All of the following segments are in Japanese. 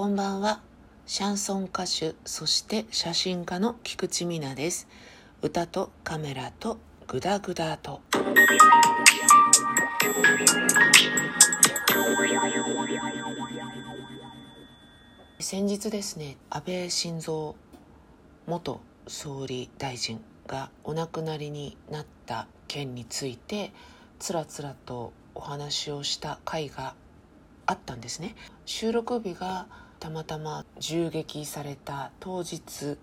こんばんは。シャンソン歌手、そして写真家の菊池美奈です。歌とカメラとグダグダと。先日ですね、安倍晋三元総理大臣がお亡くなりになった件についてつらつらとお話をした回があったんですね収録日がたまたま銃撃された当日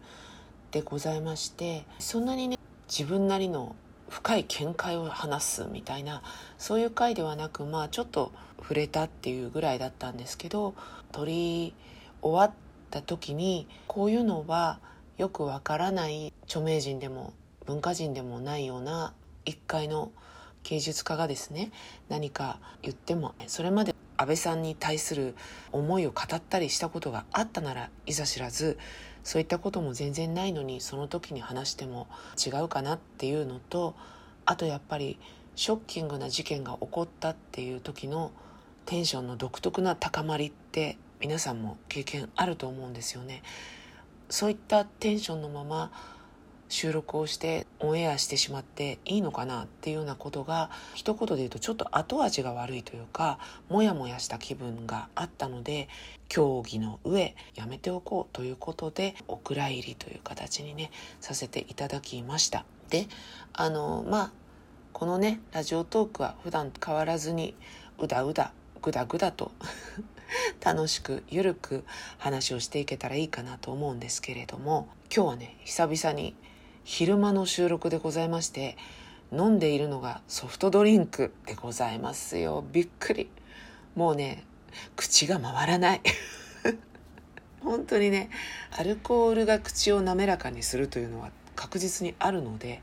でございましてそんなにね自分なりの深い見解を話すみたいなそういう回ではなくまあちょっと触れたっていうぐらいだったんですけど撮り終わった時にこういうのはよくわからない著名人でも文化人でもないような一階の芸術家がですね何か言ってもそれまで安倍さんに対する思いを語ったりしたことがあったならいざ知らずそういったことも全然ないのにその時に話しても違うかなっていうのとあとやっぱりショッキングな事件が起こったっていう時のテンションの独特な高まりって皆さんも経験あると思うんですよね。そういったテンションのまま収録をしてオンエアしてしまっていいのかなっていうようなことが一言で言うとちょっと後味が悪いというかモヤモヤした気分があったので競技の上やめておこうということでお蔵入りという形にねさせていただきました。であのまあこのねラジオトークは普段変わらずにうだうだぐだぐだと 楽しくゆるく話をしていけたらいいかなと思うんですけれども今日はね久々に昼間の収録でございまして飲んでいるのがソフトドリンクでございますよ。びっくり。もうね口が回らない。本当にねアルコールが口を滑らかにするというのは確実にあるので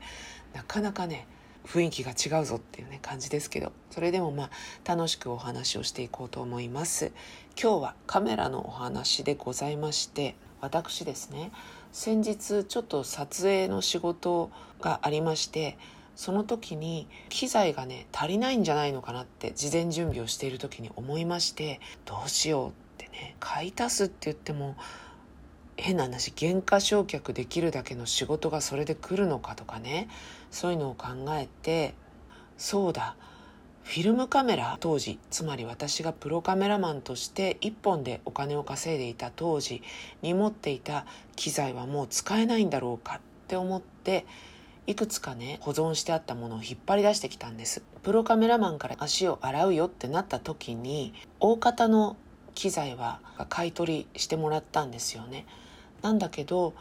なかなかね雰囲気が違うぞっていうね感じですけど。それでもまあ楽しくお話をしていこうと思います。今日はカメラのお話でございまして私ですね先日ちょっと撮影の仕事がありましてその時に機材がね足りないんじゃないのかなって事前準備をしている時に思いましてどうしようってね買い足すって言っても変な話減価償却できるだけの仕事がそれで来るのかとかねそういうのを考えてそうだフィルムカメラ当時つまり私がプロカメラマンとして1本でお金を稼いでいた当時に持っていた機材はもう使えないんだろうかって思っていくつかね保存してあったものを引っ張り出してきたんです。プロカメラマンから足を洗うよってなった時に大方の機材は買い取りしてもらったんですよね。なんだけど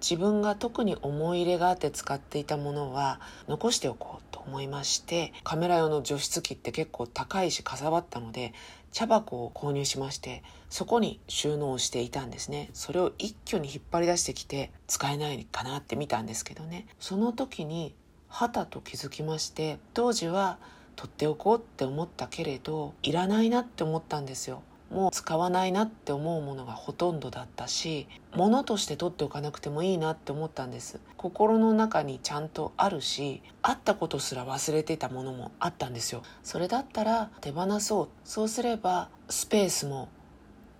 自分が特に思い入れがあって使っていたものは残しておこう思いましてカメラ用の除湿機って結構高いしかさばったので茶箱を購入しましてそこに収納していたんですね。それを一挙に引っ張り出してきて使えないかなって見たんですけどね。その時にはたと気づきまして当時は取っておこうって思ったけれどいらないなって思ったんですよ。もう使わないなって思うものがほとんどだったし物として取っておかなくてもいいなって思ったんです。心の中にちゃんとあるしあったことすら忘れてたものもあったんですよ。それだったら手放そう。そうすればスペースも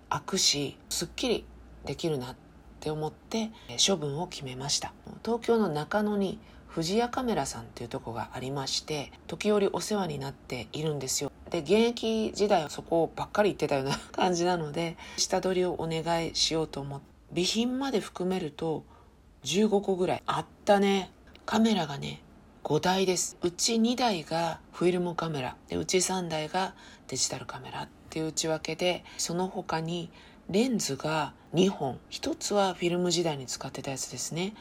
空くしすっきりできるなって思って処分を決めました。東京の中野に富士屋カメラさんっていうとこがありまして時折お世話になっているんですよ。で現役時代はそこばっかり行ってたような感じなので下取りをお願いしようと思って備品まで含めると15個ぐらい。あったね。カメラがね5台です。うち2台がフィルムカメラ。でうち3台がデジタルカメラっていう内訳でその他にレンズが2本。1つはフィルム時代に使ってたやつですね。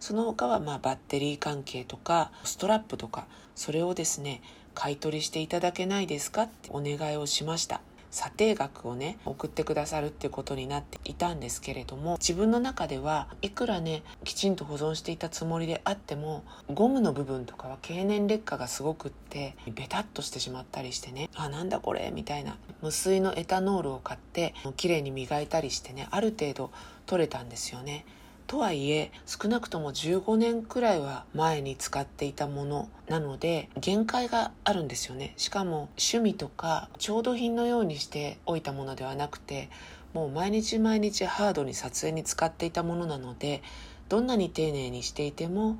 その他はまあバッテリー関係とかストラップとかそれをですね買い取りしていただけないですかってお願いをしました。査定額をね送ってくださるっていうことになっていたんですけれども自分の中ではいくらねきちんと保存していたつもりであってもゴムの部分とかは経年劣化がすごくってベタっとしてしまったりしてねあなんだこれみたいな無水のエタノールを買って綺麗に磨いたりしてねある程度取れたんですよね。とはいえ少なくとも15年くらいは前に使っていたものなので限界があるんですよね。しかも趣味とか調度品のようにしておいたものではなくてもう毎日毎日ハードに撮影に使っていたものなのでどんなに丁寧にしていても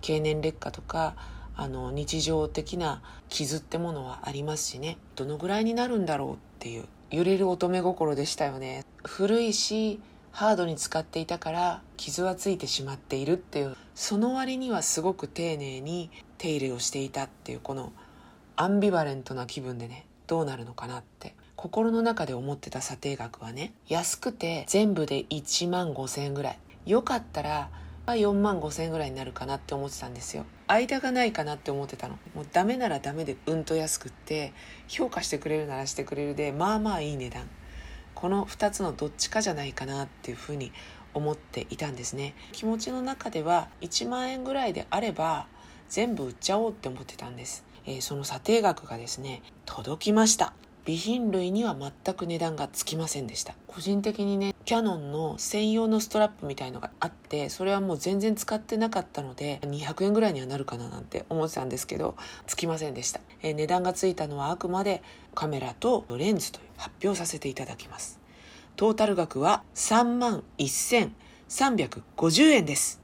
経年劣化とかあの日常的な傷ってものはありますしね。どのぐらいになるんだろうっていう揺れる乙女心でしたよね。古いしハードに使っていたから傷はついてしまっているっていう。その割にはすごく丁寧に手入れをしていたっていうこのアンビバレントな気分でねどうなるのかなって。心の中で思ってた査定額はね安くて全部で1万5,000円ぐらい。よかったら4万5千円ぐらいになるかなって思ってたんですよ。間がないかなって思ってたの。もうダメならダメでうんと安くって評価してくれるならしてくれるでまあまあいい値段。この2つのどっちかじゃないかなっていうふうに思っていたんですね。気持ちの中では1万円ぐらいであれば全部売っちゃおうって思ってたんです、えー、その査定額がですね届きました。備品類には全く値段がつきませんでした。個人的にねキヤノンの専用のストラップみたいのがあってそれはもう全然使ってなかったので200円ぐらいにはなるかななんて思ってたんですけどつきませんでした、えー、値段がついたのはあくまでカメラとレンズという発表させていただきます。トータル額は3万1350円です。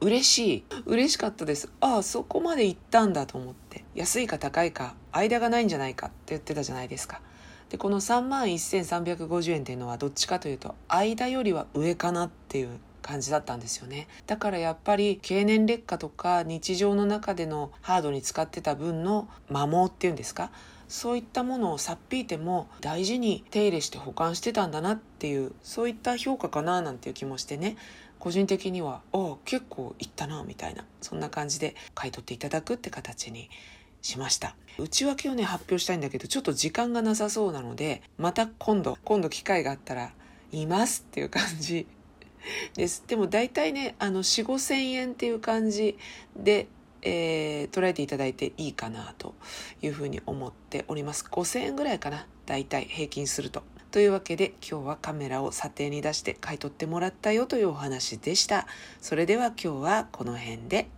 嬉しい。嬉しかったです。ああそこまで行ったんだと思って。安いか高いか間がないんじゃないかって言ってたじゃないですか。でこの3万1350円っていうのはどっちかというと間よりは上かなっていう感じだったんですよね。だからやっぱり経年劣化とか日常の中でのハードに使ってた分の摩耗っていうんですか？そういったものをさっぴいても大事に手入れして保管してたんだなっていうそういった評価かななんていう気もしてね。個人的にはああ結構いったなみたいなそんな感じで買い取っていただくって形にしました内訳をね発表したいんだけどちょっと時間がなさそうなのでまた今度今度機会があったらいますっていう感じ ですでも大体ねあの4 5千円っていう感じでえー、捉えていただいていいかなというふうに思っております5000円ぐらいかな大体平均するとというわけで今日はカメラを査定に出して買い取ってもらったよというお話でした。それでは今日はこの辺で。